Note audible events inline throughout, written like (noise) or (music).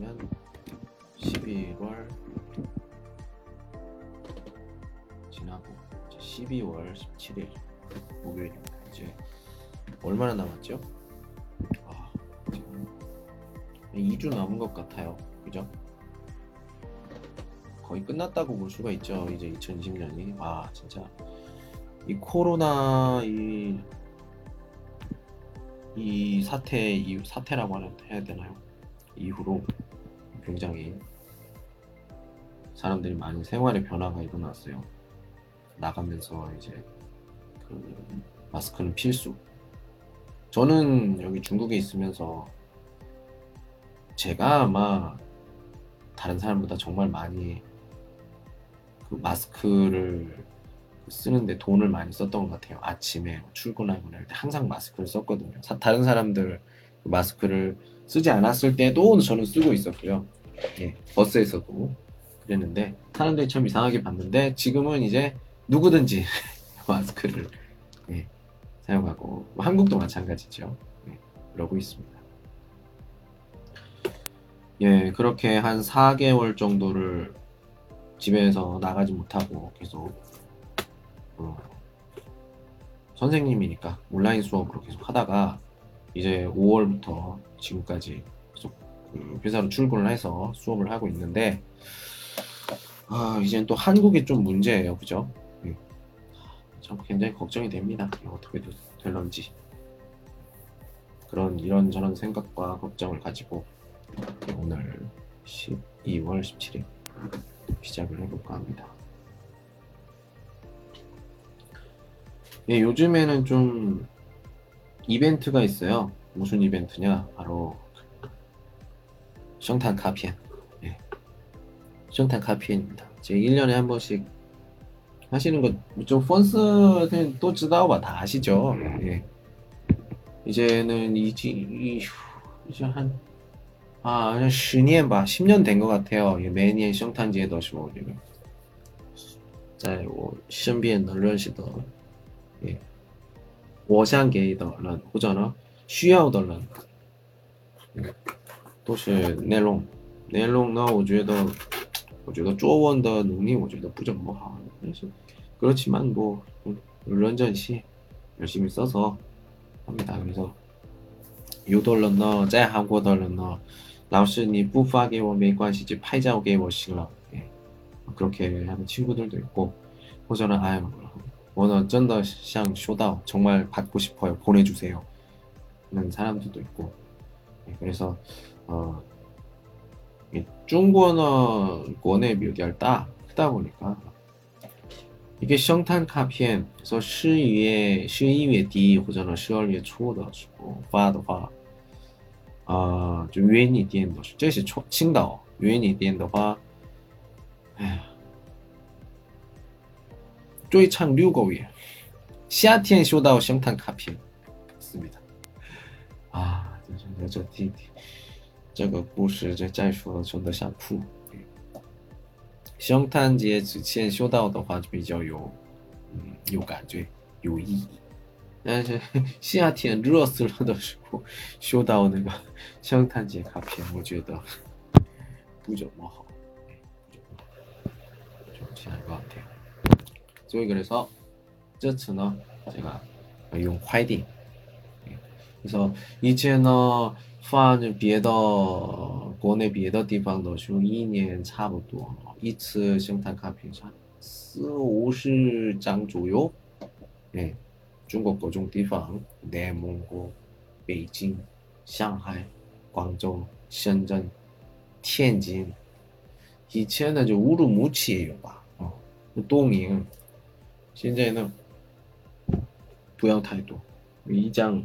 2020년 11월 지나고 12월 17일 목요일입니다. 이제 얼마나 남았죠? 아, 지금 2주 남은 것 같아요. 그죠? 거의 끝났다고 볼 수가 있죠. 이제 2020년이. 아, 진짜. 이 코로나 이, 이 사태, 이 사태라고 해야 되나요? 이후로 굉장히 사람들이 많이 생활의 변화가 일어났어요. 나가면서 이제 그 마스크는 필수. 저는 여기 중국에 있으면서 제가 아마 다른 사람보다 정말 많이 그 마스크를 쓰는데 돈을 많이 썼던 것 같아요. 아침에 출근하거나 할 때 항상 마스크를 썼거든요. 사- 다른 사람들 그 마스크를 쓰지 않았을 때도 저는 쓰고 있었고요. 예, 버스에서도 그랬는데 사람들이 참 이상하게 봤는데 지금은 이제 누구든지 (laughs) 마스크를 예, 사용하고 뭐 한국도 마찬가지죠. 예, 그러고 있습니다. 예, 그렇게 한 4개월 정도를 집에서 나가지 못하고 계속 어, 선생님이니까 온라인 수업으로 계속 하다가 이제 5월부터 지금까지 회사로 출근을 해서 수업을 하고 있는데 아 이제는 또 한국이 좀 문제예요 그죠? 음. 참 굉장히 걱정이 됩니다 어떻게 되- 될런지 그런 이런 저런 생각과 걱정을 가지고 오늘 12월 17일 시작을 해볼까 합니다. 예, 요즘에는 좀 이벤트가 있어요. 무슨 이벤트냐? 바로 성탄 카피엔. 예. 성탄 카피엔입니다. 제 1년에 한 번씩 하시는 거좀 펀스는 또知道吧? 다 아시죠? 예. 이제는 이지 이- 이제 한 아, 한 10년吧, 10년 된 것 같아요. 예, 매년 圣诞节的时候这个在我身边的认识的也我想给的人或者呢需要的人，嗯 都是内容。内容呢，我觉得，我觉得作文的能力我觉得不怎么好，但是그렇지만뭐 음,认真些， 열심히 써서 합니다. 그래서 有的人呢，在韩国的人呢，老师你不发给我没关系，就拍照给我行了。 예. 그렇게 하는 친구들도 있고, 혹은 아유, 오늘 真的想收到 정말 받고 싶어요. 보내주세요. 하는 사람들도 있고, 예, 그래서 어, 이 중국어 권의 묘기할 따 크다 보니까 이게 圣诞卡片 그래서 11月11月底或者呢12月初的时候发的话，啊、就约你店的，这是青青岛约你店的话，哎呀，最长六个月，夏天收到圣诞卡片，思密达，啊，这这这这这 这个故事这再说真的想哭。圣诞节之前收到的话就比较有，嗯，有感觉，有意义。但是(laughs) 夏天热死了的时候，收到那个圣诞节卡片，我觉得不怎么好，不怎么好，좀 지날 것 같아요.所以 그래서 这次呢，제가用快递，그래서以前 呢发别的国内别的地方的时候，一年差不多一次圣诞卡片上四五十张左右，哎。中国各种地方，内蒙古、北京、上海、广州、深圳、天津，以前呢就乌鲁木齐也有吧，啊、东宁，现在呢不要太多，一张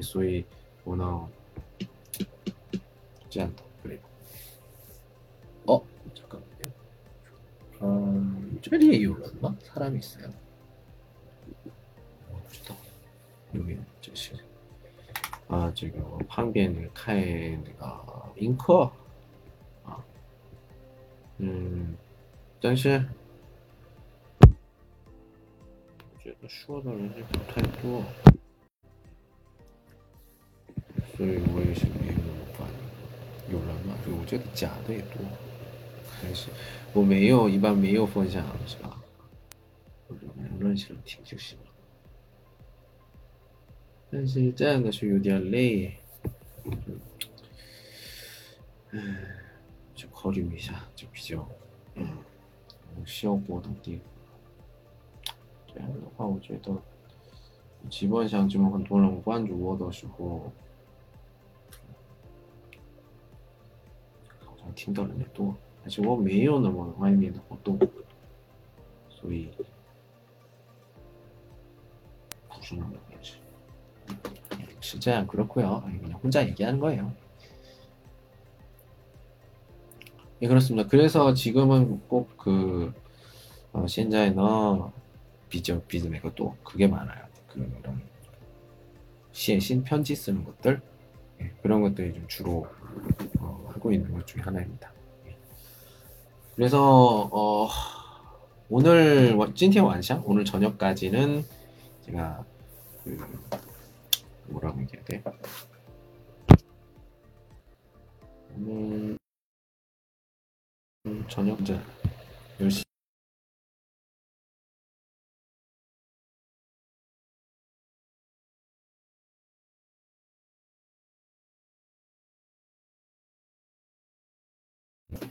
所以我呢 这样的그래요 어 잠깐만요. 음, 这里有人吗? 사람이 있어요. 어, 좋다. 여기 저시. 아, 这个旁边开那个 아, 음, 但是我觉得说的人就不太多。 所以我也是没有那么反应。有人吗？就我觉得假的也多，还是我没有，一般没有分享是吧？或者认识人听就行了。但是这样的是有点累，嗯，就考虑一下，就比较嗯效果的地方。这样的话，我觉得基本上就很多人关注我的时候。听到人也多，而且我没有那么外面的活动，所以不是那么回事。是这样，그렇고요그냥혼자얘기하는거예요예그렇습니다그래서지금은꼭그어现在呢比较比那个多그게많아요그런写信편지쓰는것들예그런것들이좀주로 하고 있는 것 중에 하나입니다. 그래서 어, 오늘 찐티의 완샹 오늘 저녁까지는 제가 그 뭐라고 얘기해야 돼? 오늘 저녁 이제 10시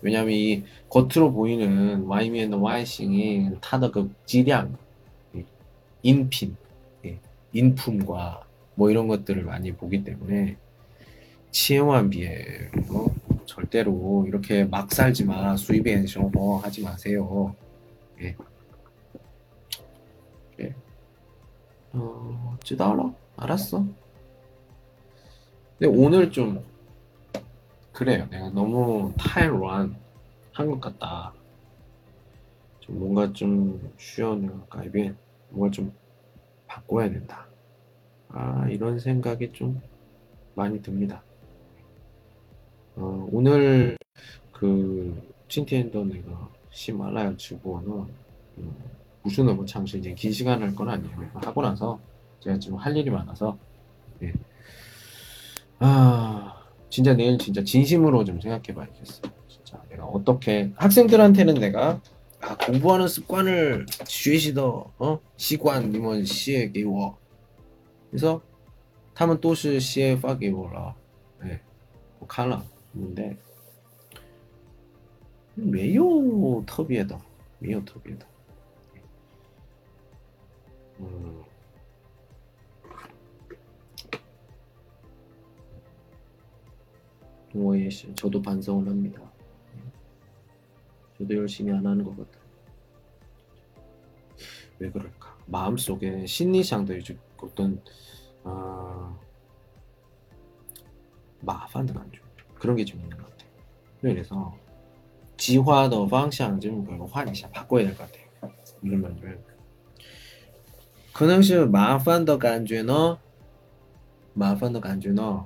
왜냐면 이 겉으로 보이는 와이미의 와이싱이 타더 그 질량, 인핀, 예, 인품과 뭐 이런 것들을 많이 보기 때문에 치행완 비에 어? 절대로 이렇게 막 살지 마 수입에 쇼버 하지 마세요. 예. 예. 어, 알아? 알았어. 근데 오늘 좀 그래요. 내가 너무 타이로한 한것 같다. 좀 뭔가 좀 쉬어는 가입에 뭔가 좀 바꿔야 된다. 아, 이런 생각이 좀 많이 듭니다. 어, 오늘 그 칭티엔더 내가 시말라야直播는 음, 무슨 너무 창시 이제 긴 시간 할 건 아니에요. 하고 나서 제가 지금 할 일이 많아서 예. 아 진짜 내일 진짜 진심으로 좀 생각해 봐야겠어요. 진짜 내가 어떻게 학생들한테는 내가 아, 공부하는 습관을 学习的 어? 习惯你们写给我 그래서 他们都是先发给我了 네. 我看了 没有特别的没有特别的 음. 동호회시 저도 반성을 합니다. 저도 열심히 안 하는 것 같아요. 왜 그럴까? 마음속에 심리상도 어떤 아, 마판의 감정 그런 게 좀 있는 것 같아요. 그래서 지화의 방향 좀换一下 바꿔야 될 것 같아요. 이런 말을 可能是麻烦的感觉呢麻烦的感觉呢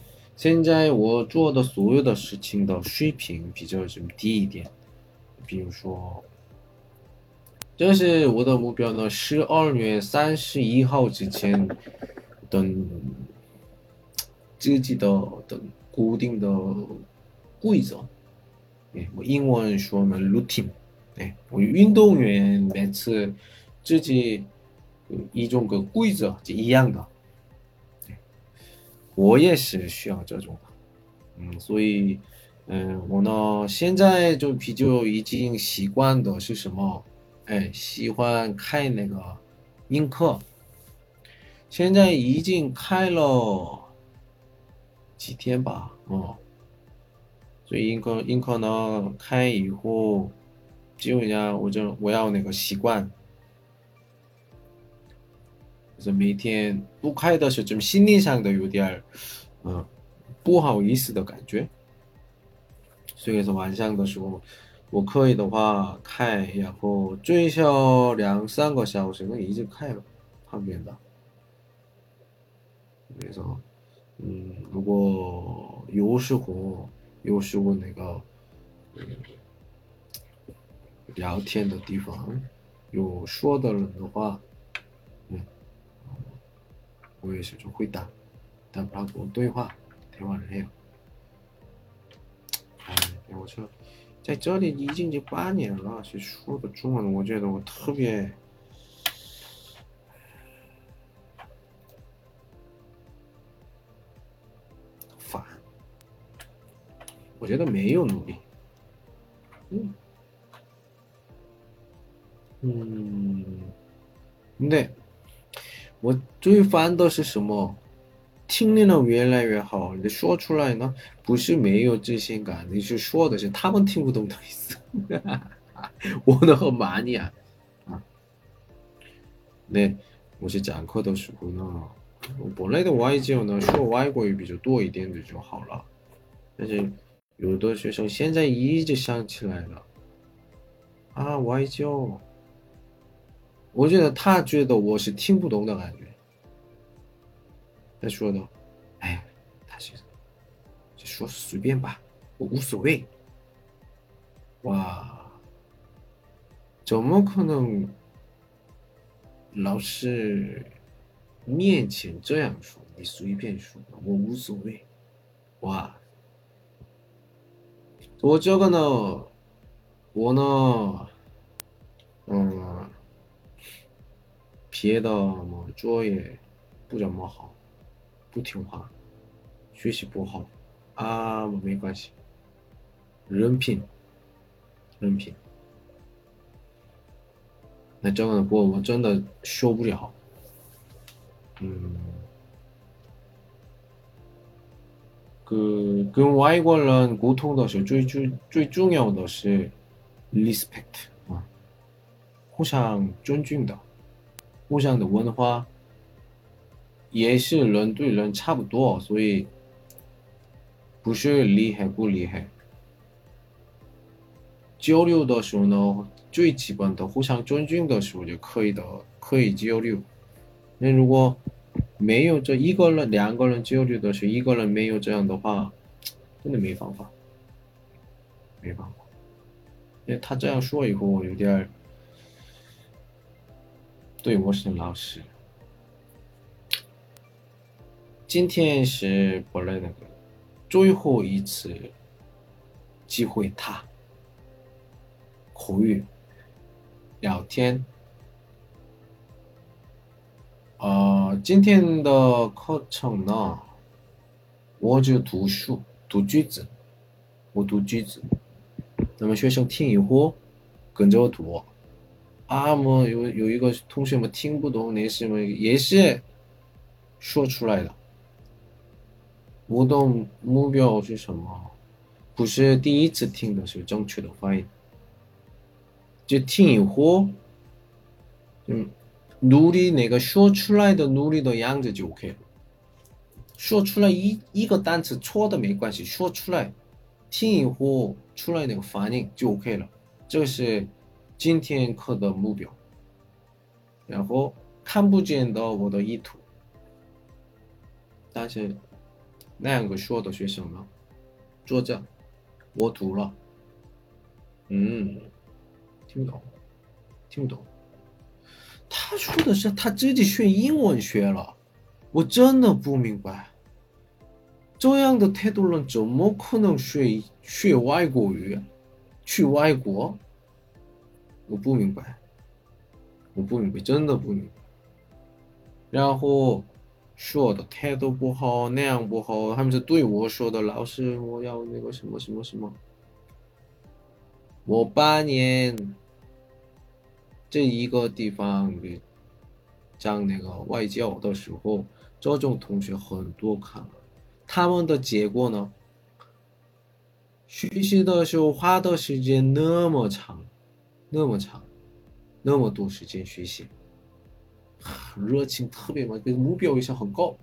现在我做的所有的事情的水平比较么低一点，比如说，这是我的目标呢，十二月三十一号之前等自己的等固定的规则，哎，我英文说呢 routine，哎，我运动员每次自己一种个规则是一样的。我也是需要这种的，嗯，所以，嗯，我呢现在就比较已经习惯的是什么？哎，喜欢开那个映课，现在已经开了几天吧，哦，所以映课映课呢开以后，基本上我就我要那个习惯。是每天不开的时候，心理上的有点嗯，不好意思的感觉。所以说晚上的时候，我可以的话开，然后最少两三个小时，那一直开了旁边的。所以说，嗯，如果有时候有时候那个聊天的地方有说的人的话。我也是就会打，打不过对话，电话人有。哎，我说，在这里已经就八年了，是说的中文，我觉得我特别烦。我觉得没有努力。嗯。嗯。对。我最烦的是什么？听力呢越来越好，你说出来呢不是没有自信感，你是说的是他们听不懂的意思。(laughs) 我的很慢呀，啊，那我是讲课的时候呢，我本来的外教呢说外国语比较多一点的就好了，但是有的学生现在一直想起来了，啊，外教。我觉得他觉得我是听不懂的感觉。他说的，哎呀，他是就说随便吧，我无所谓。哇，怎么可能？老师面前这样说，你随便说，我无所谓。哇，我这个呢，我呢，嗯。别的么作业不怎么好，不听话，学习不好，啊，没关系，人品，人品。那这个我我真的受不了，嗯，跟跟外国人沟通的时候，最最最重要的是 respect 啊，互相尊重的。互相的文化也是人对人差不多，所以不是厉害不厉害。交流的时候呢，最基本的互相尊重的时候就可以的，可以交流。那如果没有这一个人、两个人交流的时候，一个人没有这样的话，真的没办法，没办法。因为他这样说以后，我有点。对，我是老师。今天是不来那个最后一次机会，他口语聊天。呃，今天的课程呢，我就读书读句子，我读句子，那么学生听以后跟着我读。啊么有有一个同学们听不懂那什么也是说出来的。我的目标是什么？不是第一次听的是正确的发音，就听以后，嗯，努力那个说出来的努力的样子就 OK 了。说出来一一个单词错的没关系，说出来，听以后出来那个反应就 OK 了。这是今天课的目标。然后看不见的我的意图，但是那两个说的学生呢，坐着，我读了，嗯，听不懂，听不懂。他说的是他自己学英文学了，我真的不明白。这样的态度人怎么可能学学外国语？去外国？我不明白。我不明白，真的不明白。然后说的态度不好，那样不好，他们是对我说的，老师，我要那个什么什么什么。我八年这一个地方讲那个外教的时候，这种同学很多看，他们的结果呢，学习的时候花的时间那么长，那么长。那么多时间学习，热情特别满，这个目标也是很高。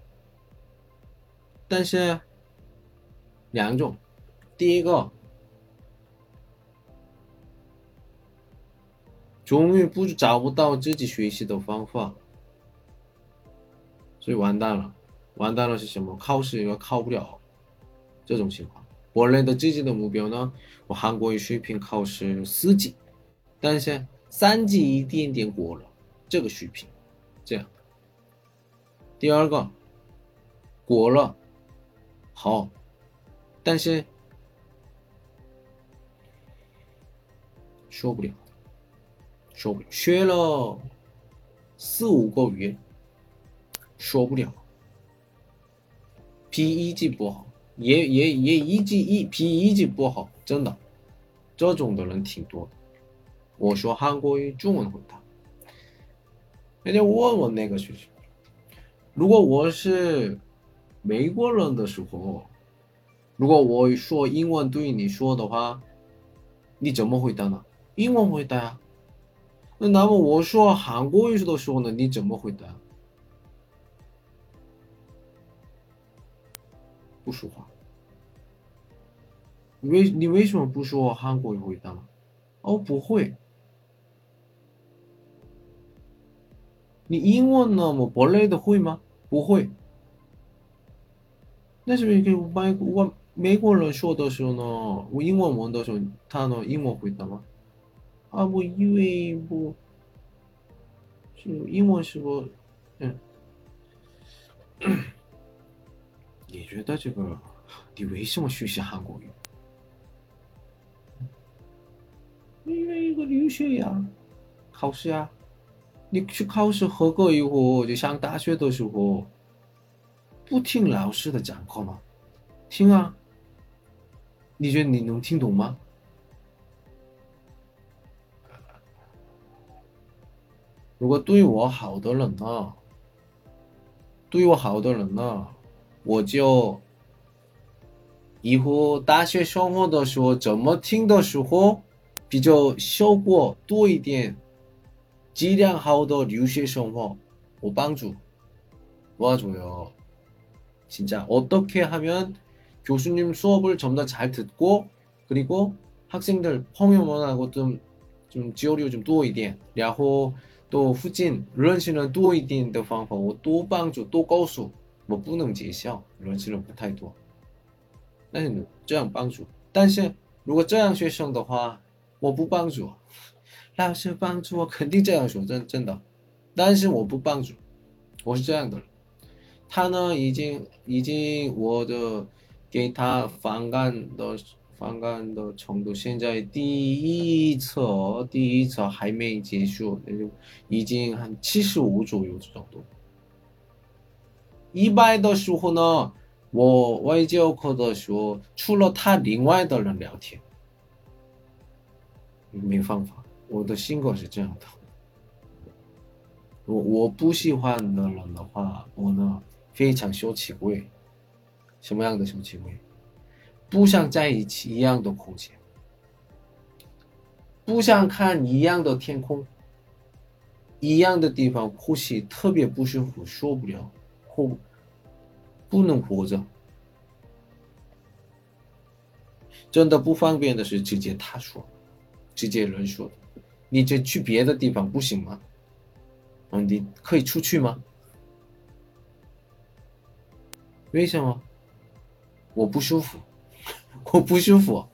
但是两种，第一个，终于不找不到自己学习的方法，所以完蛋了。完蛋了是什么？考试也考不了，这种情况。我来的自己的目标呢，我韩国语水平考试四级，但是。三级一点点过了，这个水平，这样。第二个过了，好，但是说不了，说不了，学了四五个月，说不了。P 一级不好，也也也一级一 P 一级不好，真的，这种的人挺多。我说韩国语、中文回答。人家问我那个学生，如果我是美国人的时候，如果我说英文对你说的话，你怎么回答呢？英文回答。那那么我说韩国语的时候呢，你怎么回答？不说话。你为你为什么不说韩国语回答呢？哦，不会。你英文那么不累的会吗？不会。那是不是给外国美国人说的时候呢？我英文问的时候，他呢英文回答吗？啊，我以为不，是英文是不？嗯。(coughs) 你觉得这个，你为什么学习韩国语？因为一个留学呀，考试呀。你去考试合格以后，就上大学的时候，不听老师的讲课吗？听啊！你觉得你能听懂吗？如果对我好的人呢？对我好的人呢，我就以后大学生活的时候怎么听的时候，比较效果多一点。 质量好的留学生活뭐帮助도와줘요. 진짜 어떻게 하면 교수님 수업을 좀 더 잘 듣고 그리고 학생들 펑유먼하고 좀, 좀 지어료 좀多一点, 然后또 후진 认识人多一点的方法我多帮助多告诉我不能结校认识人不太多但是如果这样学生的话我不帮助 老师帮助我，肯定这样说，真真的。但是我不帮助，我是这样的。他呢，已经已经我的给他反感的反感的程度，现在第一册第一册还没结束，就已经很七十五左右这种度。一般的时候呢，我外教课的时候，除了他，另外的人聊天，没办法。我的性格是这样的，我我不喜欢的人的话，我呢非常羞耻鬼。什么样的羞耻鬼？不想在一起一样的空间，不想看一样的天空，一样的地方呼吸特别不舒服，受不了，或不能活着。真的不方便的是直接他说，直接人说的，你这去别的地方不行吗？嗯，你可以出去吗？为什么？我不舒服，(laughs) 我不舒服，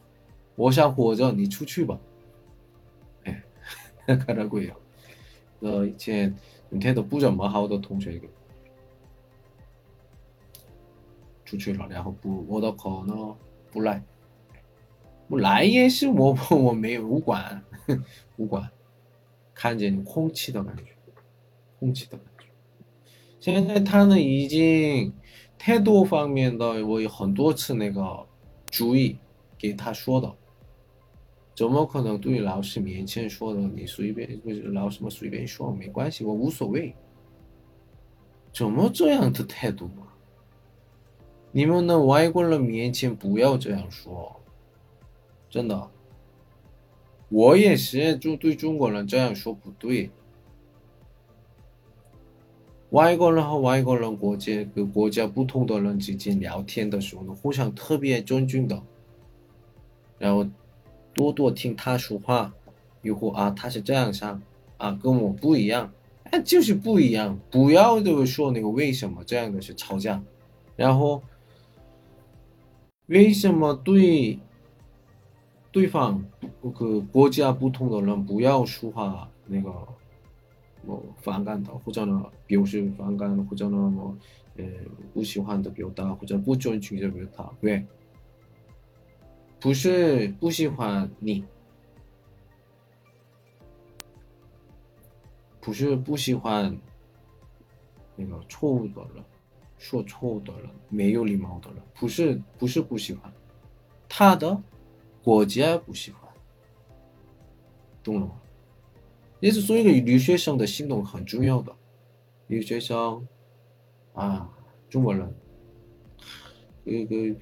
我想活着，你出去吧。哎，(laughs) 看到鬼啊！呃，以前每天都不怎么好的同学出去了，然后不，我的可能不来。我来也是我 (laughs) 我没有管管无管，看见空气的感觉，空气的感觉。现在他呢已经太多方面的，我有很多次那个注意给他说的，怎么可能对老师面前说的？你随便不是老师们随便说没关系，我无所谓。怎么这样的态度嘛？你们的外国人面前不要这样说。真的，我也是就对中国人这样说不对。外国人和外国人国家跟国家不同的人之间聊天的时候呢，互相特别尊重的，然后多多听他说话，以后啊他是这样想啊，跟我不一样，哎就是不一样，不要就说那个为什么这样的是吵架，然后为什么对？对方个国家不同的人不要说话，那个我反感的，或者呢表示反感，或者呢我呃不喜欢的表达，或者不尊重的表达，对，不是不喜欢你，不是不喜欢那个错误的人，说错误的人，没有礼貌的人，不是不是不喜欢他的。国家不喜欢，懂了吗？也是作为一个留学生的行动很重要的。留学生啊，中国人，那个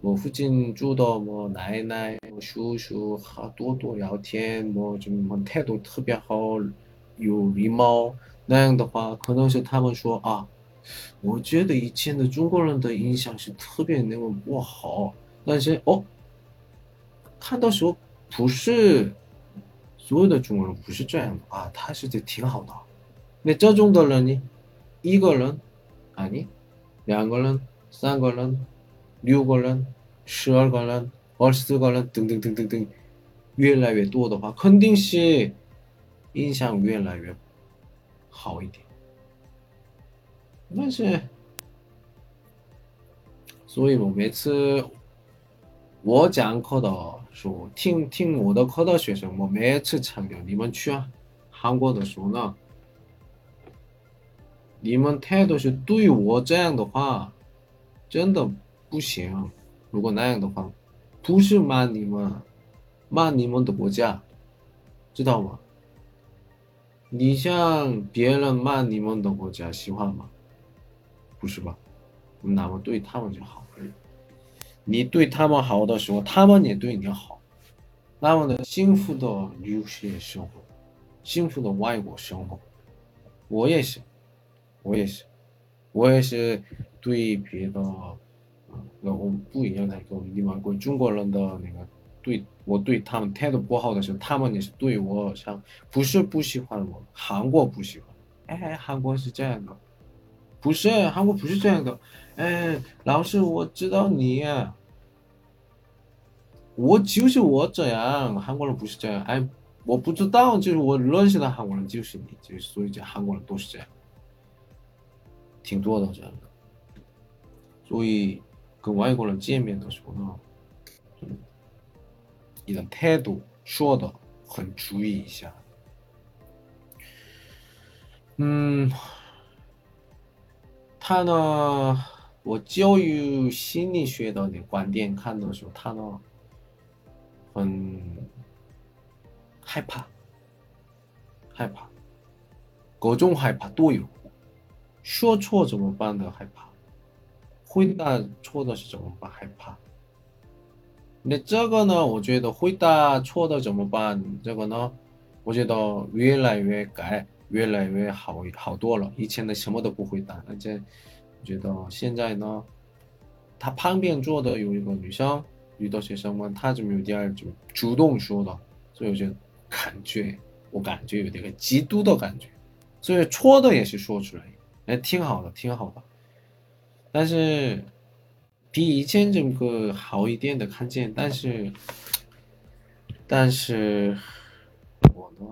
我附近住的我奶奶、我叔叔，好多多聊天，我就么态度特别好，有礼貌。那样的话，可能是他们说啊，我觉得以前的中国人的印象是特别那么不好，但是哦。看到时候不是所有的中国人不是这样的啊，他是这挺好的。那这种的人呢，一个人啊，你两个人、三个人、六个人、十二个人、二十四个人等等等等等，越来越多的话，肯定是印象越来越好一点。但是，所以我每次我讲课的。说听听我的课的学生，我每次强调，你们去韩国的时候呢，你们态度是对我这样的话，真的不行。如果那样的话，不是骂你们，骂你们的国家，知道吗？你像别人骂你们的国家，喜欢吗？不是吧？那么对他们就好。你对他们好的时候，他们也对你好，那么呢幸福的留学生活，幸福的外国生活，我也是，我也是，我也是对别的，那我不一样的一个地方，跟中国人的那个对我对他们态度不好的时候，他们也是对我像不是不喜欢我，韩国不喜欢，哎，韩国是这样的，不是韩国不是这样的，哎，老师我知道你。我就是我这样，韩国人不是这样。哎，我不知道，就是我认识的韩国人就是你，就是所以讲韩国人都是这样，挺多的这样的。所以跟外国人见面的时候呢，你的态度说的很注意一下。嗯，他呢，我教育心理学的那观点看的时候，他呢。很害怕，害怕，各种害怕都有。说错怎么办的害怕，回答错的是怎么办害怕？那这个呢，我觉得回答错的怎么办？这个呢，我觉得越来越改，越来越好好多了。以前的什么都不会打，而且我觉得现在呢，他旁边坐的有一个女生，遇到学生问，他怎么有点就主动说的，所以我觉得感觉，我感觉有点个嫉妒的感觉。所以错的也是说出来，哎，挺好的，挺好的。但是比以前这个好一点的看见，但是但是我呢，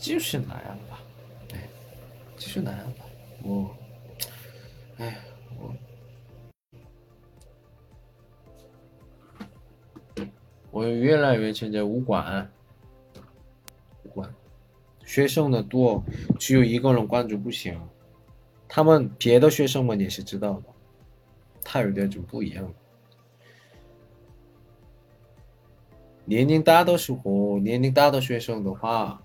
就是那样吧，哎，就是那样吧，我，哎，我。我越来越现在武馆，武馆，学生的多，只有一个人关注不行。他们别的学生们也是知道的，他有点就不一样。年龄大的时候，年龄大的学生的话，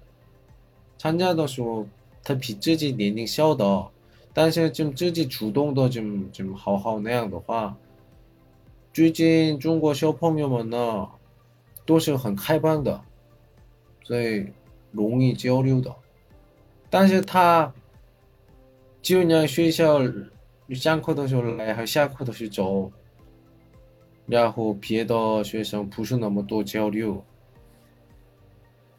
参加的时候他比自己年龄小的，但是就自己主动的就就好好那样的话，最近中国小朋友们呢。都是很开放的，所以容易交流的。但是他就让学校上课的时候来，还下课的时候走，然后别的学生不是那么多交流，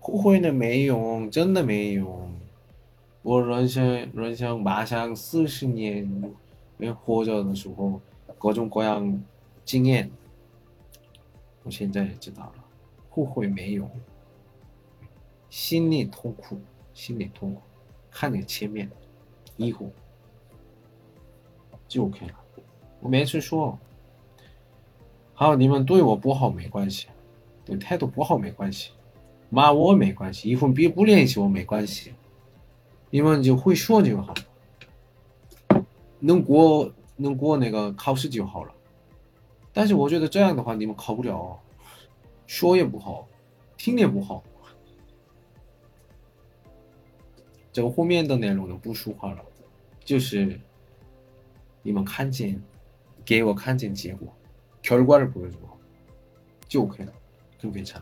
后悔的没用真的没用我人生人生马上四十年连活着的时候各种各样经验我现在也知道了。后悔没用心里痛苦心里痛苦。看你前面一哄就 ok 了。我没去说。好你们对我不好没关系对态度不好没关系。骂我没关系，以后别不联系我没关系，你们就会说就好。能过能过那个考试就好了，但是我觉得这样的话你们考不了，说也不好，听也不好，这个后面的内容就不说话了，就是你们看见，给我看见结果，결과를보여줘就 OK 了，更괜찮아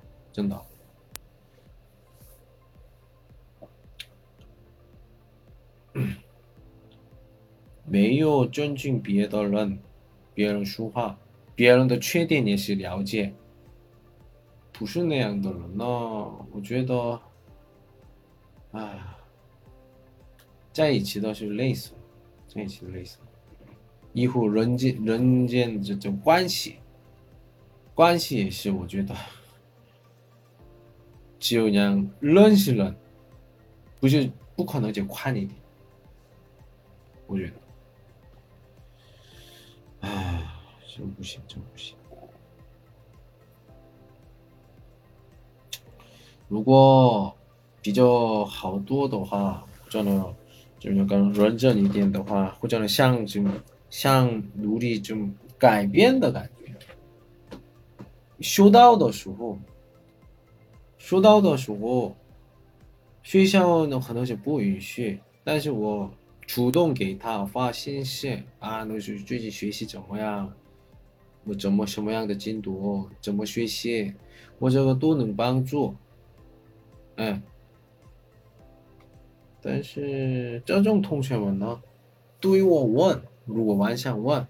真的。(coughs) 没有尊敬别的人，别人说话，别人的缺点也是了解，不是那样的人呢。我觉得，啊，在一起的是累死了，在一起累死了。以后人间人间这种关系，关系也是我觉得，只有让认识人，不是不可能就宽一点，我觉得。唉，真不行，真不行。如果比较好多的话，或者就是更认真一点的话，或者想就想努力就改变的感觉。修道的时候，说到的时候，学校呢可能是不允许，但是我。主动给他发信息啊，那是最近学习怎么样？我怎么什么样的进度？怎么学习？我这个都能帮助。哎，但是这种同学们呢，对我问，如果晚上问，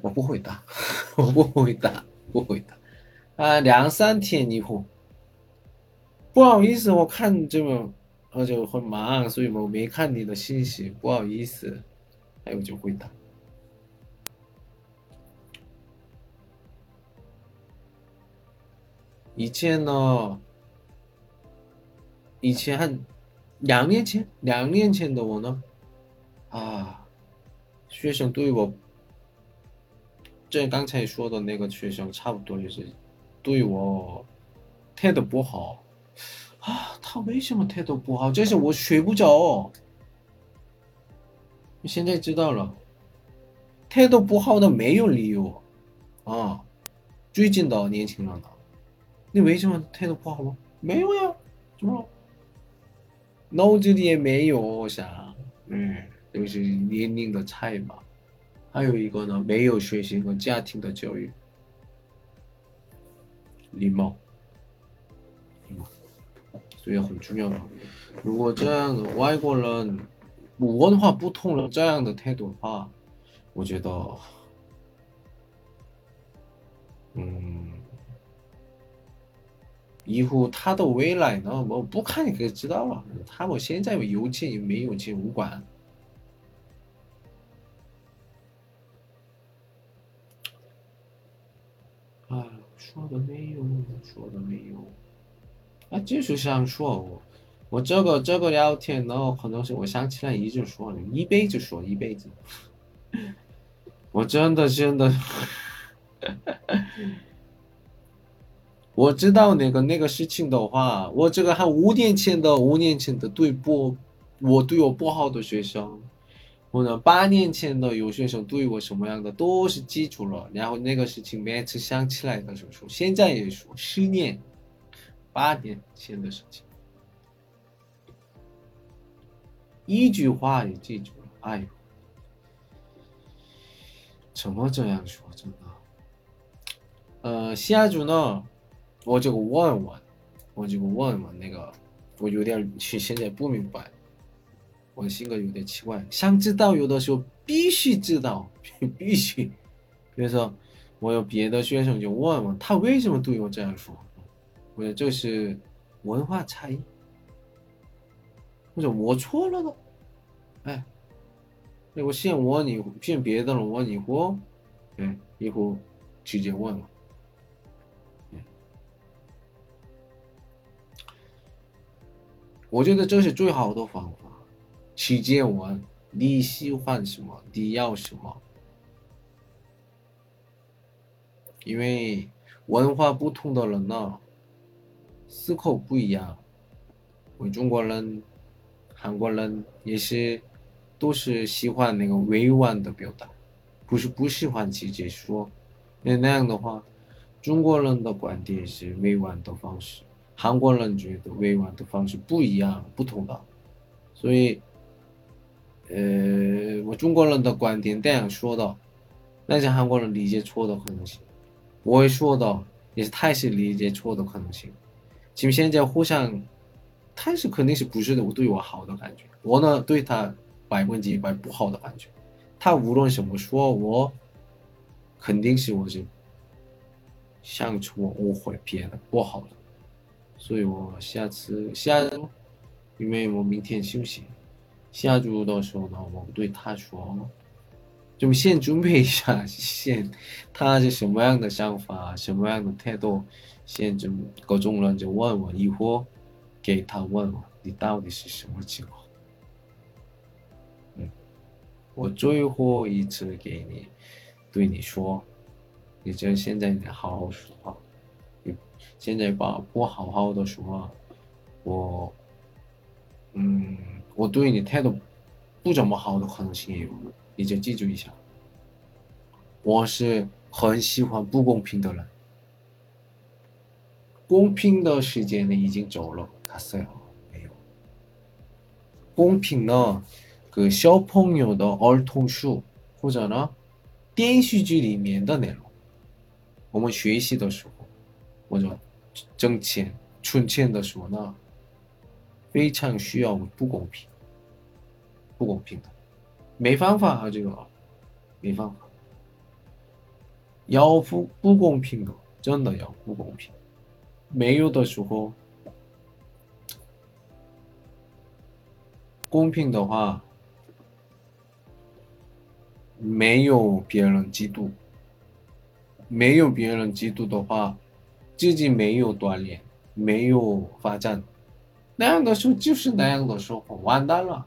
我不回答，(laughs) 我不回答，不回答。啊，两三天以后，不好意思，我看这个，我就很忙，所以我没看你的信息，不好意思，还有就回答。以前呢，以前两年前，两年前的我呢，啊，学生对我，这刚才说的那个学生差不多就是对我态度不好啊。他为什么态度不好？就是我睡不着。你现在知道了，态度不好的没有理由啊。最近的年轻人呢？你为什么态度不好吗？没有呀，怎么了？脑子里也没有想，嗯，就是年龄的差嘛。还有一个呢，没有学习和家庭的教育，礼貌，所以很重要的。如果这样的外国人文化不同了，这样的态度的话，我觉得，嗯。以后他的未来呢？我不看你可以知道了。他我现在有钱没有钱无关。啊，说的没有，说的没有。啊，就是想说我，我这个这个聊天呢，可能是我想起来一直说，一辈子说一辈子。(laughs) 我真的真的。我知道那个那个事情的话，我这个还五年前的五年前的对不，我对我不好的学生，我呢八年前的有学生对我什么样的都是记住了，然后那个事情每次想起来的时候说，现在也说十年，八年前的事情，一句话也记住了，哎呦，怎么这样说真的？呃，下组呢？我这个问问，我这个问问那个，我有点去现在不明白，我性格有点奇怪，想知道有的时候必须知道，必须。比如说，我有别的学生就问问他为什么对我这样说，我说这是文化差异，或者我错了呢？哎，那我先问你，先别的人问你过，对，以后直接问了。我觉得这是最好的方法，直接问你喜欢什么，你要什么。因为文化不同的人呢，思考不一样。我中国人、韩国人也是，都是喜欢那个委婉的表达，不是不喜欢直接说。那那样的话，中国人的观点是委婉的方式。韩国人觉得委婉的方式不一样，不同的，所以，呃，我中国人的观点这样说的，那些韩国人理解错的可能性，我说的也是他是理解错的可能性，其实现在互相，他是肯定是不是的，我对我好的感觉，我呢对他百分之一百不好的感觉，他无论什么说，我肯定是我是相处我会变得不好的。所以我下次下，因为我明天休息，下周的时候呢，我对他说，就先准备一下，先他是什么样的想法，什么样的态度，先就各种人就问问，以后给他问问你到底是什么情况。嗯，我最后一次给你对你说，你就现在你好好说话。你现在把不好好的说话，我，嗯，我对你态度不怎么好的可能性也有，你就记住一下。我是很喜欢不公平的人，公平的时间呢已经走了，他死了没有？公平呢，个小朋友的儿童书或者呢电视剧里面的内容，我们学习的时候，或者。挣钱、存钱的时候呢，非常需要不公平，不公平的。没方法啊，这个没方法，要不不公平的，真的要不公平。没有的时候，公平的话，没有别人嫉妒，没有别人嫉妒的话，自己没有锻炼，没有发展，那样的时候就是那样的时候，完蛋了！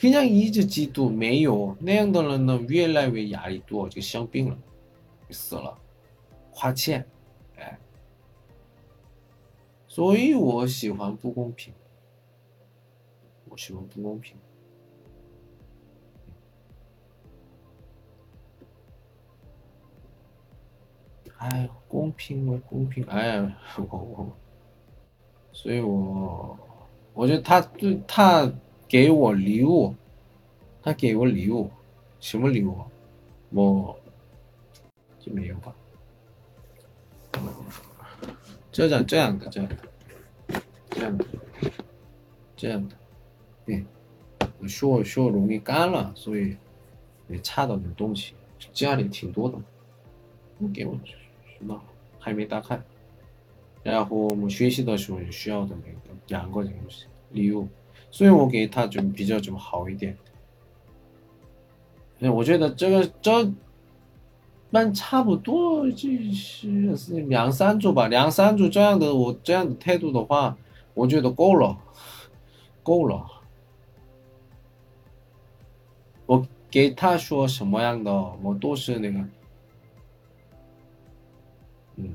그냥一直嫉妒没有那样的人呢，越来越压力多，就生病了，死了，花钱。所以我喜欢不公平，我喜欢不公平。哎，公平吗？(laughs) 公平？哎，我我，所以我我觉得他对他给我礼物，他给我礼物，什么礼物？我就没有吧。这样这样的这样的这样的这样的，对，血血容易干了，所以也差到点东西，家里挺多的，你给我什么还没打开，然后我们学习的时候需要的那个两个东西礼物，所以我给他就比较就好一点。哎，我觉得这个这。那差不多就是两三组吧，两三组这样的，我这样的态度的话，我觉得够了，够了。我给他说什么样的，我都是那个，嗯，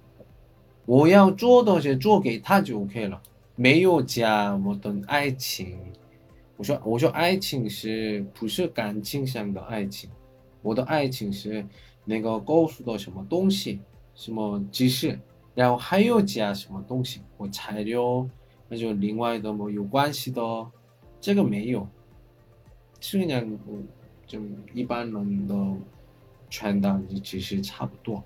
我要做东西做给他就 OK 了。没有加我的爱情，我说我说爱情是不是感情上的爱情？我的爱情是那个告诉的什么东西，什么知识，然后还有加什么东西，我材料，那就另外的么有关系的，这个没有，是那样，就一般人的传达其实差不多。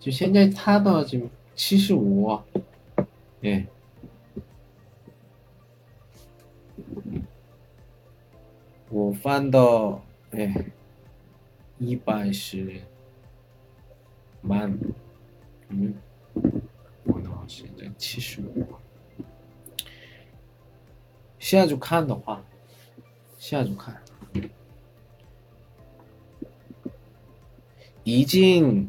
就现在他的就七十五，哎，我翻到哎一百是满，嗯，我呢现在七十五，现在就看的话，现在就看，已经。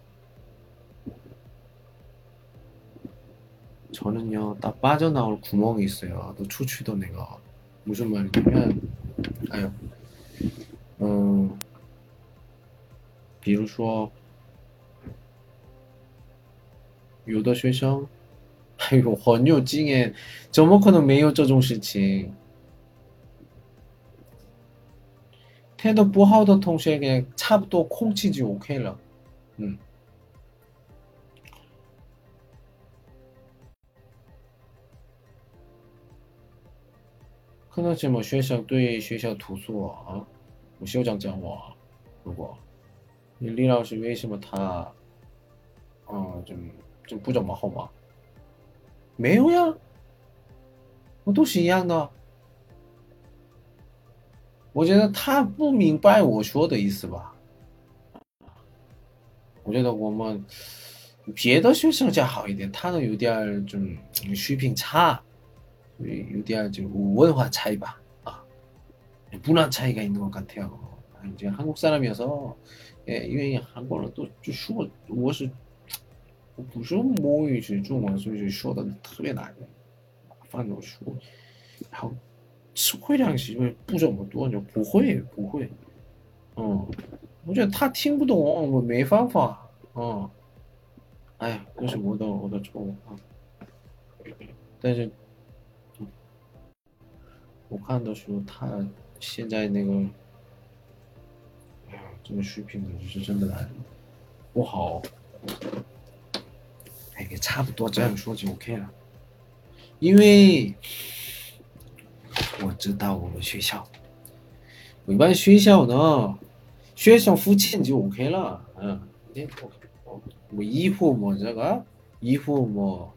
저는요 딱 빠져나올 구멍이 있어요. 또 추추도 내가 무슨 말이냐면 아유 어, 比如说有的学生 아이고 很有经验怎么可能没有这种事情态度不好的同学给差不多空气就 OK 了嗯 可能什么学生对学校投诉啊，我校长讲我，如果你李老师为什么他，嗯，就就不怎么好吗？没有呀，我都是一样的。我觉得他不明白我说的意思吧。我觉得我们别的学生家好一点，他呢有点就水平差。 有点좀文化差异吧아 문화 차이가 있는 것 같아요. 이제 한국 사람이어서 예, 因为韩国人都就 说 我是 不是母语是中文，所以说的特别难。反正说，词汇量是不是不怎么多，就不会。嗯，我觉得他听不懂，我没办法。嗯，哎，这是我的我的错误啊。但是 我看的时候，他现在那个，哎呀，这个水平是真的难，不好。哎，也差不多这样说就 OK 了。因为我知道我们学校，一般学校呢，学校付钱就 OK 了。嗯，我我衣服么这个衣服么，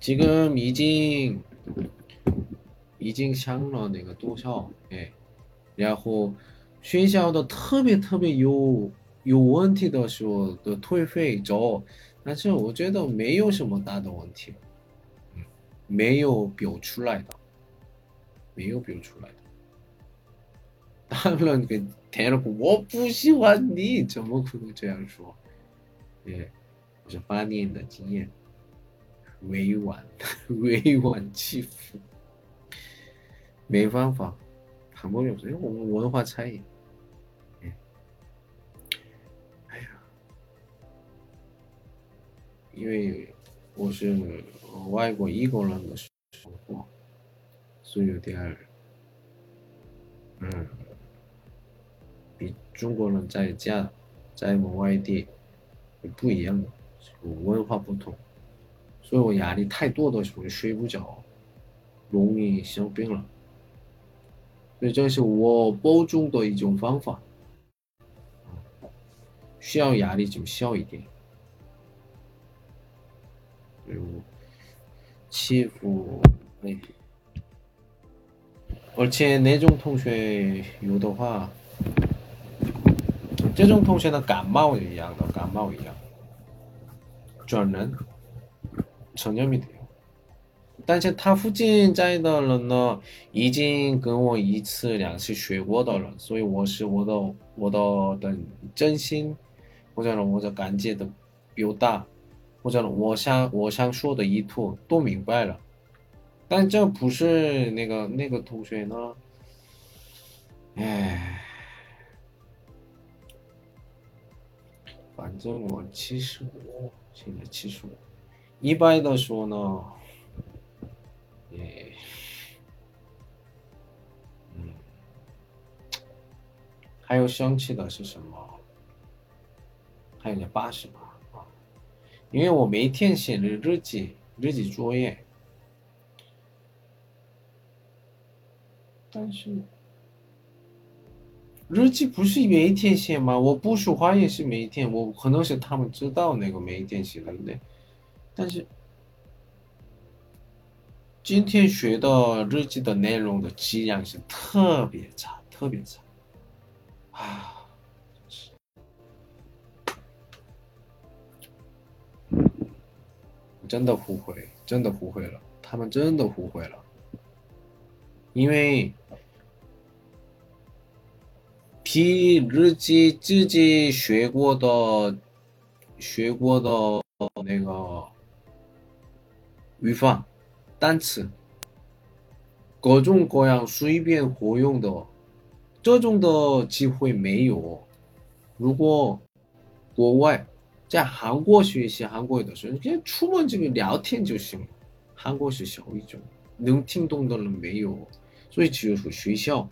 지금이진 已经上了那个多少？哎，然后学校的特别特别有有问题的时候的退费走，但是我觉得没有什么大的问题，嗯，没有表出来的，没有表出来的。当然给填了，我不喜欢你，怎么可能这样说？哎，我是八年的经验，委婉委婉欺负。(laughs) 没办法，谈不了，因为我们文化差异。哎呀，因为我是外国一个人的生活，所以有点，嗯，比中国人在家，在我们外地不一样的，文化不同，所以我压力太多的时候睡不着，容易生病了。所以这是我播种的一种方法，需要压力就小一点，比如欺负，哎，而且那种同学有的话，这种同学呢感冒一样的，感冒一样，转人，成年没得。但是他附近在的人呢，已经跟我一次两次学过的了，所以我是我的我的的真心，或者我的感觉的表达，或者我想我想说的意图都明白了。但这不是那个那个同学呢，唉，反正我七十五，现在七十五，一般的说呢。哎，嗯，还有生气的是什么？还有那八十吧啊，因为我每天写日日记、日记作业，但是日记不是每一天写吗？我不说话也是每一天，我可能是他们知道那个每一天写的那，但是。今天学的日记的内容的质量是特别差，特别差，啊，真的后悔，真的后悔了，他们真的后悔了，因为比日记自己学过的、学过的那个语法。单词，各种各样随便活用的，这种的机会没有。如果国外在韩国学习韩国语的时候，你出门这个聊天就行了。韩国是小语种，能听懂的人没有，所以只有说学校，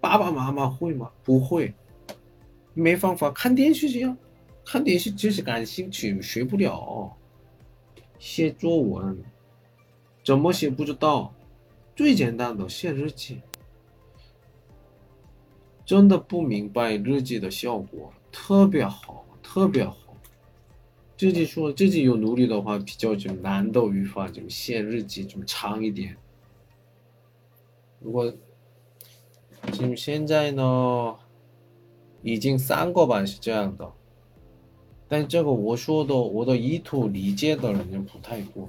爸爸妈妈会吗？不会，没方法。看电视这样，看电视只是感兴趣，学不了。写作文。怎么写不知道，最简单的写日记，真的不明白日记的效果，特别好，特别好。自己说自己有努力的话，比较就难的语法就写日记就长一点。如果就现在呢，已经三个班是这样的，但这个我说的我的意图理解的人不太多。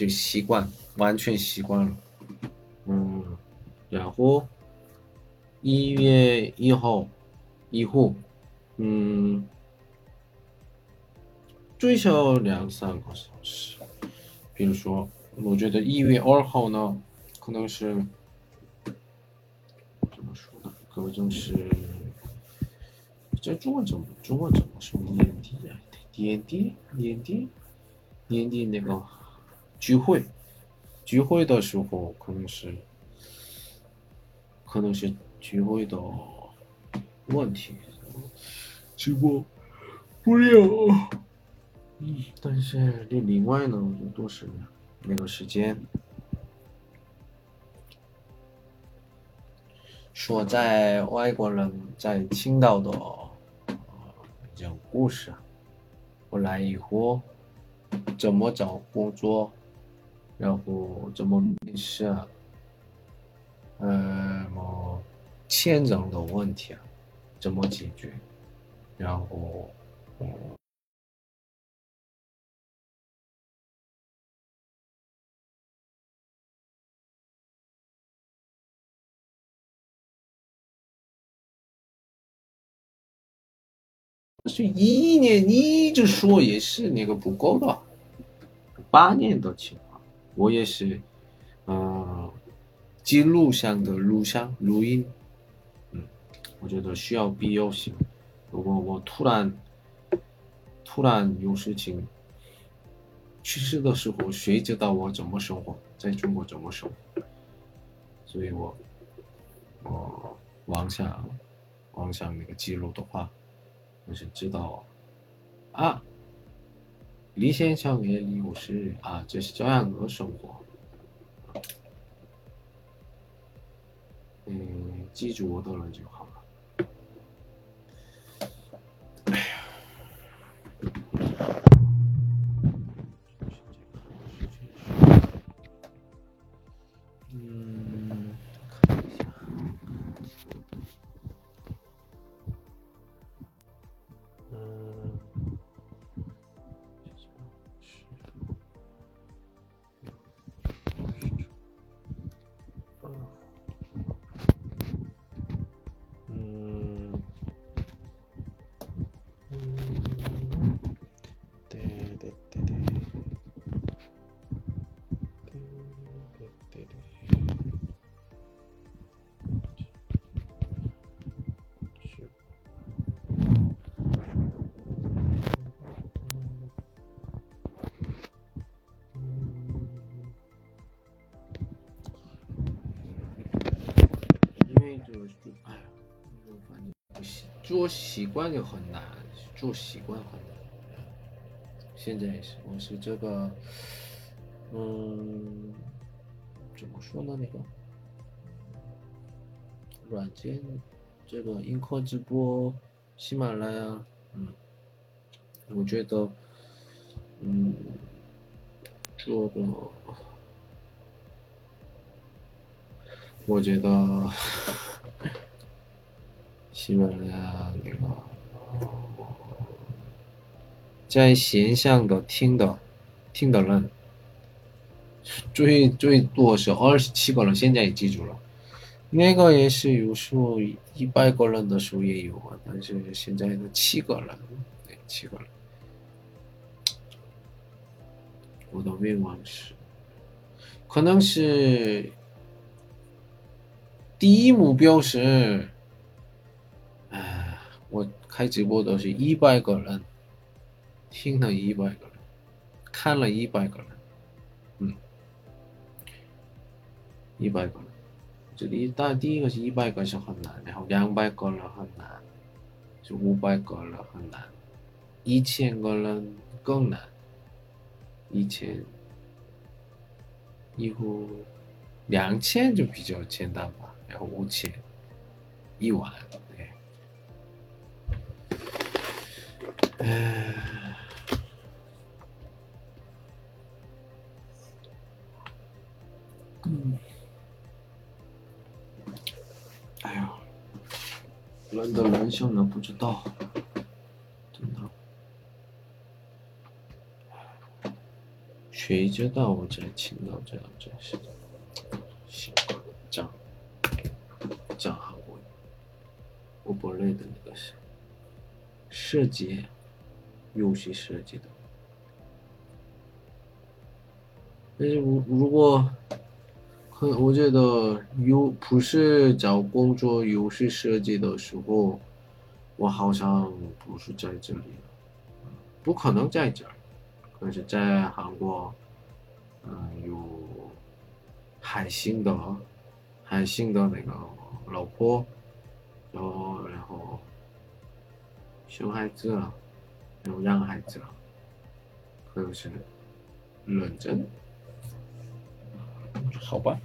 就习惯完全习惯了，嗯，然后。一月一号以后，嗯，最少两三个小时。比如说，我觉得一月二号呢，可能是怎么说呢？可能就是这中文怎么怎么说？年底啊，年底年底年底那个聚会聚会的时候，可能是可能是。聚会的问题，直播不了。嗯，但是另另外呢，都是那个时间。说在外国人在青岛的讲故事，我来以后怎么找工作，然后怎么没事啊，呃么。签证的问题啊，怎么解决？然后，是一年你一直说也是那个不够的，八年的情况，我也是，呃，记录像的录像录音。嗯我觉得需要必要性。如果我突然突然有事情去世的时候，谁知道我怎么生活，在中国怎么生活？所以我我往下往下那个记录的话，我是知道啊，李先生也李老师啊，这是这样的生活。嗯，记住我的了就好。做习惯就很难，做习惯很难。现在也是，我是这个，嗯，怎么说呢？那个软件，这个音客直播、喜马拉雅，嗯，我觉得，嗯，做的我觉得在线上的听的听的人最最多是二十七个人，现在也记住了。那个也是有时候一百个人的时候也有啊，但是现在的七个人，对，七个人。我的愿望是，可能是第一目标是，我开直播都是一百个人，听了一百个人，看了一百个人，嗯，一百个人。这里但第一个是一百个是很难，然后两百个人很难，就五百个人很难，一千个人更难。一千，以后两千就比较简单吧，然后五千，一万，哎，嗯，哎呀，人的人生呢不知道。真的。谁知道我这青岛这样真是的，行，讲讲韩国语，我不累的那个。是设计，游戏设计的。但是如如果，可我觉得有不是找工作游戏设计的时候，我好像不是在这里，不可能在这儿，可是在韩国。嗯，有海星的，海星的那个老婆，然后然后熊孩子，后让孩子，可能是认真，好吧，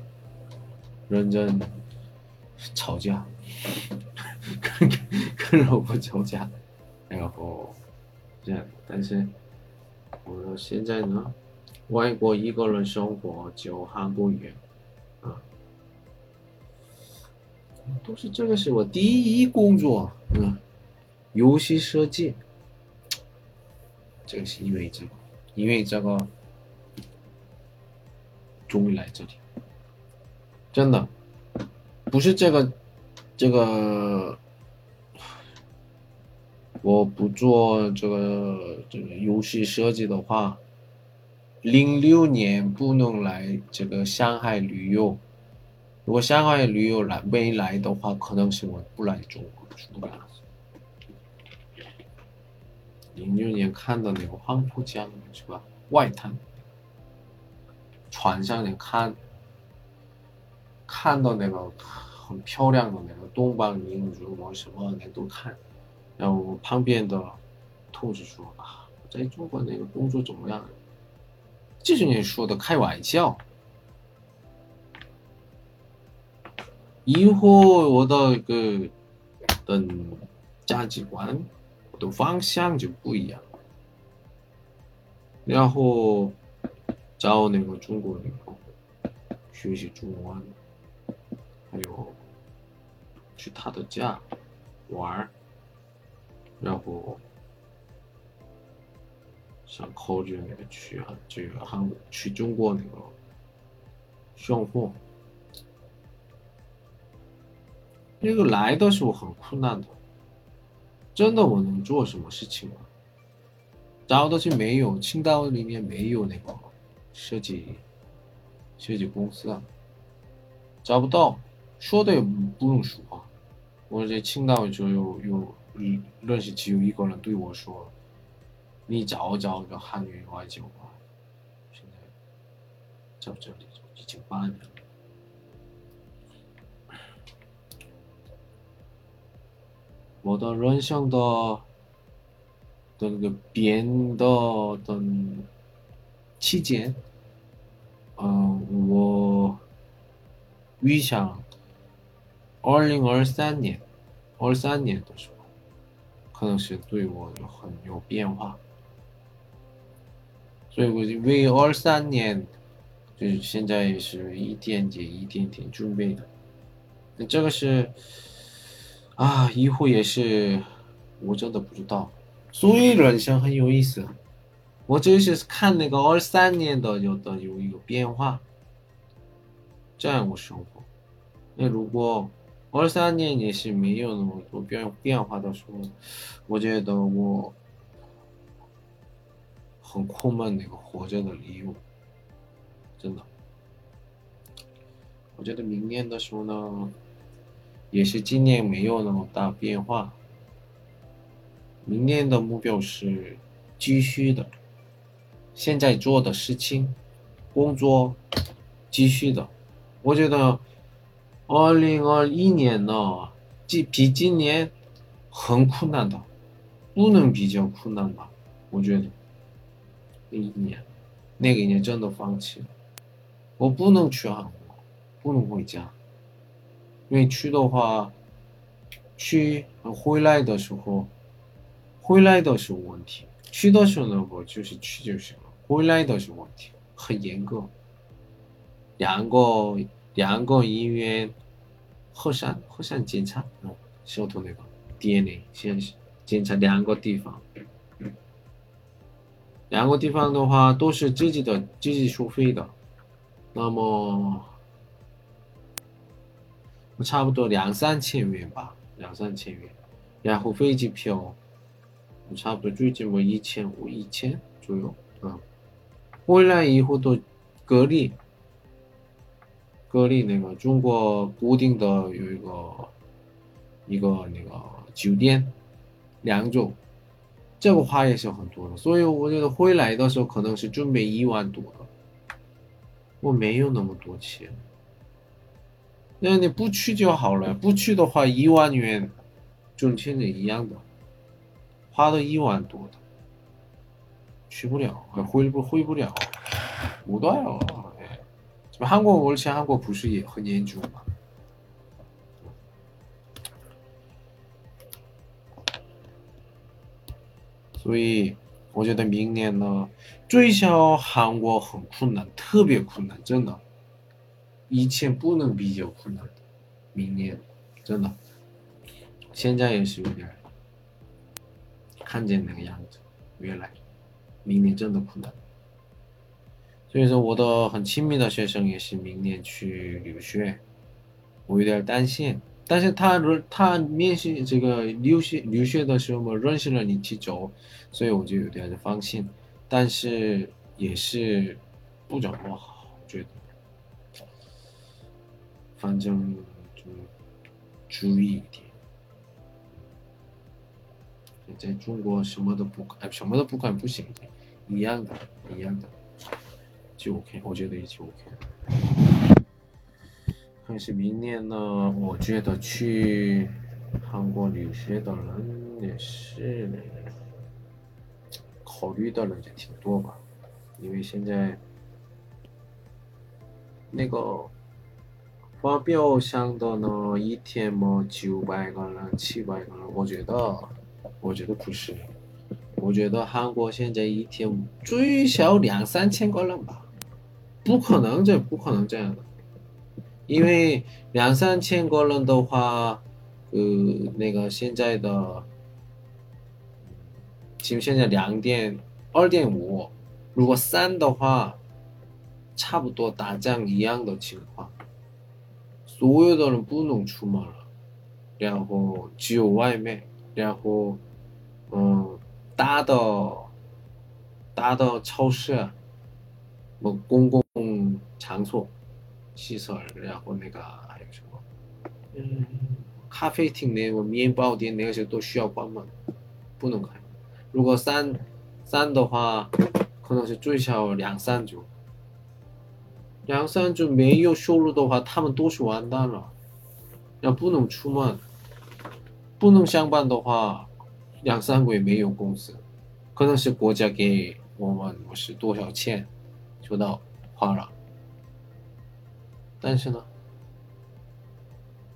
认真吵架，跟跟老婆吵架，然后这样，但是我现在呢？外国一个人生活就韩国语，啊，都是这个是我第一工作，嗯，游戏设计，这个是因为这个，因为这个终于来这里，真的，不是这个，这个，我不做这个这个游戏设计的话。零六年不能来这个上海旅游，如果上海旅游来没来的话，可能是我不来中国出来了。零六年看到那个黄浦江是吧？外滩，船上面看，看到那个很漂亮的那个东方明珠我什么的都看，然后旁边的同事说啊，在中国那个工作怎么样？这是你说的开玩笑。以后我的一个等价值观、的方向就不一样。然后找那个中国人学习中文，还有去他的家玩儿然后。想考虑那个去啊，这个韩国去中国那个生活，那个来的时候很困难的，真的我能做什么事情吗？找的是没有，青岛里面没有那个设计设计公司啊，找不到，说的也不用说啊，我在青岛就有有认识只有一个人对我说。你找找个汉语外教吧，现在在这里已经八年了。我的人生的的那个变的的期间，嗯，我预想二零二三年，二三年的时候，可能是对我有很有变化。所以，我就为二三年，就是现在也是一点点、一点点准备的。那这个是啊，以后也是我真的不知道。所以人生很有意思。我就是看那个二三年的有的有一个变化，这样我生活。那如果二三年也是没有那么多变变化的时候，我觉得我很苦闷那个活着的理由，真的。我觉得明年的时候呢，也是今年没有那么大变化。明年的目标是继续的。现在做的事情，工作继续的。我觉得，二零二一年呢，比比今年很困难的，不能比较困难吧？我觉得，那一年，那个一年真的放弃了。我不能去韩国，不能回家，因为去的话，去回来的时候，回来的时候问题，去的时候呢，我就是去就行了。回来的是问题，很严格。两个两个医院核酸核酸检查，嗯，小偷那个 DNA 先检查两个地方，两个地方的话都是自己的自己收费的，那么差不多两三千元吧，两三千元。然后飞机票差不多最近我一千五一千左右，嗯。回来以后都隔离，隔离那个中国固定的有一个一个那个酒店两种，这个花也是很多的，所以我觉得回来的时候可能是准备一万多的，我没有那么多钱，那你不去就好了，不去的话一万元挣钱的一样的，花了一万多的。去不了，回不回不了，无断了。哎，这不韩国，而且韩国不是也很严重吗？所以我觉得明年呢，追销韩国很困难，特别困难，真的，以前不能比较困难，明年真的，现在也是有点看见那个样子，越来。明年真的困难，所以说我的很亲密的学生也是明年去留学，我有点担心。但是他他面试这个留学留学的时候我认识了你几周，所以我就有点放心。但是也是不怎么好，觉得，反正就注意一点。在中国什么都不管，什么都不管不行。一样的，一样的，就 OK，我觉得也就 OK。但是明年呢，我觉得去韩国留学的人也是考虑的人也挺多吧，因为现在那个发表上的呢，一天嘛九百个人、七百个人，我觉得，我觉得不是。我觉得韩国现在一天最少两三千个人吧，不可能这不可能这样的，因为两三千个人的话，呃，那个现在的，实现在两点二点五，如果三的话，差不多打仗一样的情况，所有的人不能出门了，然后只有外卖，然后，嗯。大的、大的超市，么公共场所、汽车，然后那个还有什么？嗯，咖啡厅那个面包店那些都需要关门，不能开。如果三三的话，可能是最少两三周。两三只没有收入的话他们都是完蛋了。要不能出门不能上班的话两三个月没有工资可能是国家给我们我是多少钱收到花了。但是呢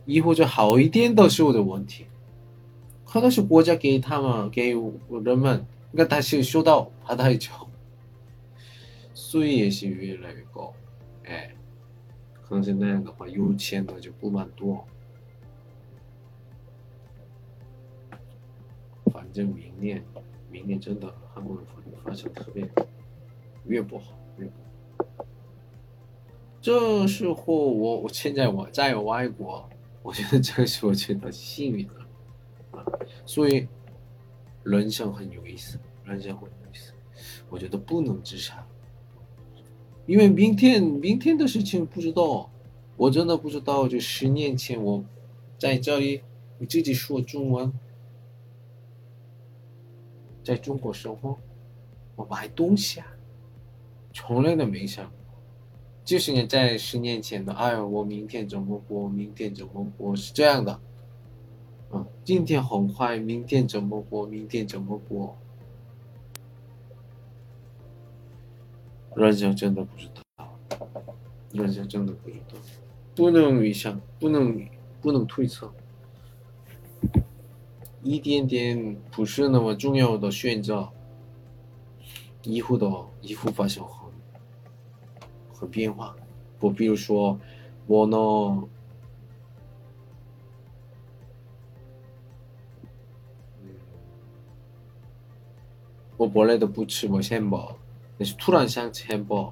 以后就好一点的是我的问题可能是国家给他们给人们应该但是收到还太久所以也是越来越高。但是那样的话，有钱的就不蛮多。反正明年明年真的，韩国的发展特别，越不好越不好。这时候我我现在我在外国，我觉得这是我觉得幸运的。啊，所以人生很有意思，人生很有意思，我觉得不能自杀。因为明天明天的事情不知道，我真的不知道，就十年前我在这里。你自己说中文，在中国生活，我买东西啊，从来都没想过。就是你在十年前的，哎呦，我明天怎么过？明天怎么过？是这样的，嗯，今天很快，明天怎么过？明天怎么过？人生真的不知道，人生真的不知道，不能预想，不能不能推测。一点点不是那么重要的选择，以后的以后发生很很变化。我比如说，我呢，我本来都不吃过汉堡，但是突然想吃汉堡。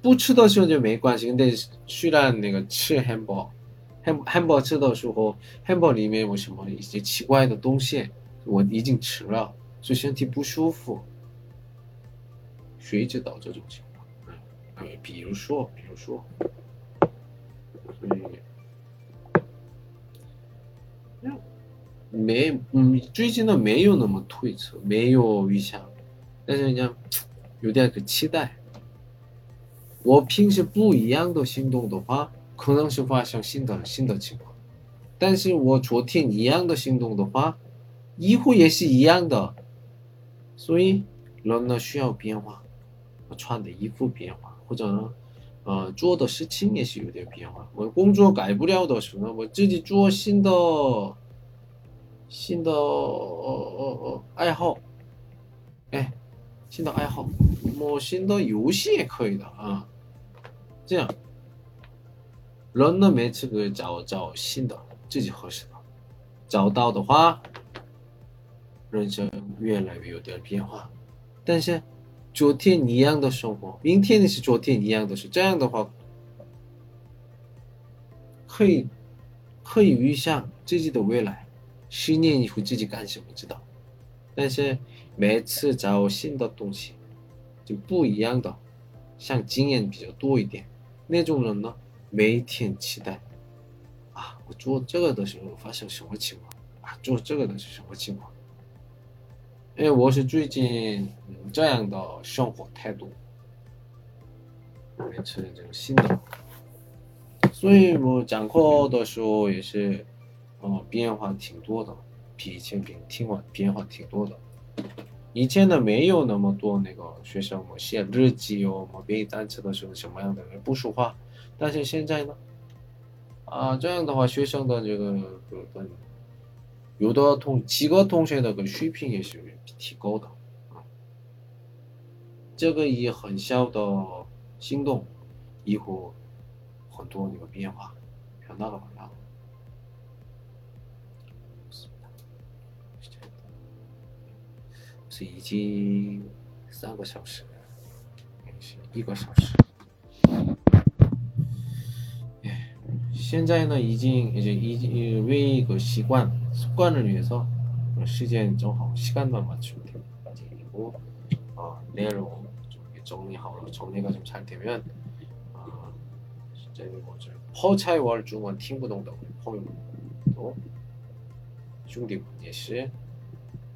不吃的时候就没关系，但是虽然那个吃汉堡。汉汉堡吃的时候，汉堡里面有什么一些奇怪的东西，我已经吃了，所以身体不舒服。谁知道这种情况？嗯，比如说，比如说，所以没，嗯，最近呢没有那么推测，没有预想，但是人家有点个期待。我平时不一样的行动的话。可能是发生新的新的情况，但是我昨天一样的行动的话，以后也是一样的，所以人呢需要变化，穿的衣服变化，或者呢，呃，做的事情也是有点变化。我工作改不了的时候，我自己做新的新的爱好，哎，新的爱好，某新的游戏也可以的啊，这样。人呢，每次可以找找新的自己合适的，找到的话，人生越来越有点变化。但是，昨天一样的生活，明天也是昨天一样的事。这样的话，可以可以预想自己的未来，十年以后自己干什么知道。但是每次找新的东西，就不一样的，像经验比较多一点那种人呢。每天期待啊！我做这个的时候发生什么情况啊？做这个的是什么情况？哎，我是最近这样的生活态度，每次这个新的，所以我讲课的时候也是，哦，变化挺多的，比以前比听完变化挺多的。以前呢没有那么多那个学生写日记哦，嘛背单词的时候什么样的不说话。但是现在呢，啊，这样的话，学生的这个有的同几个同学的个水平也是提高的啊。这个以很小的行动，以后很多那个变化，很大的变化。是已经三个小时，是一个小时。现在呢，已经已经已经为一个习惯习惯了위해서시간좀하고시간만맞추면되고어내일좀정리하고정리가좀잘되면어진짜뭐좀포차이월중원팀부동도포도兄弟们也是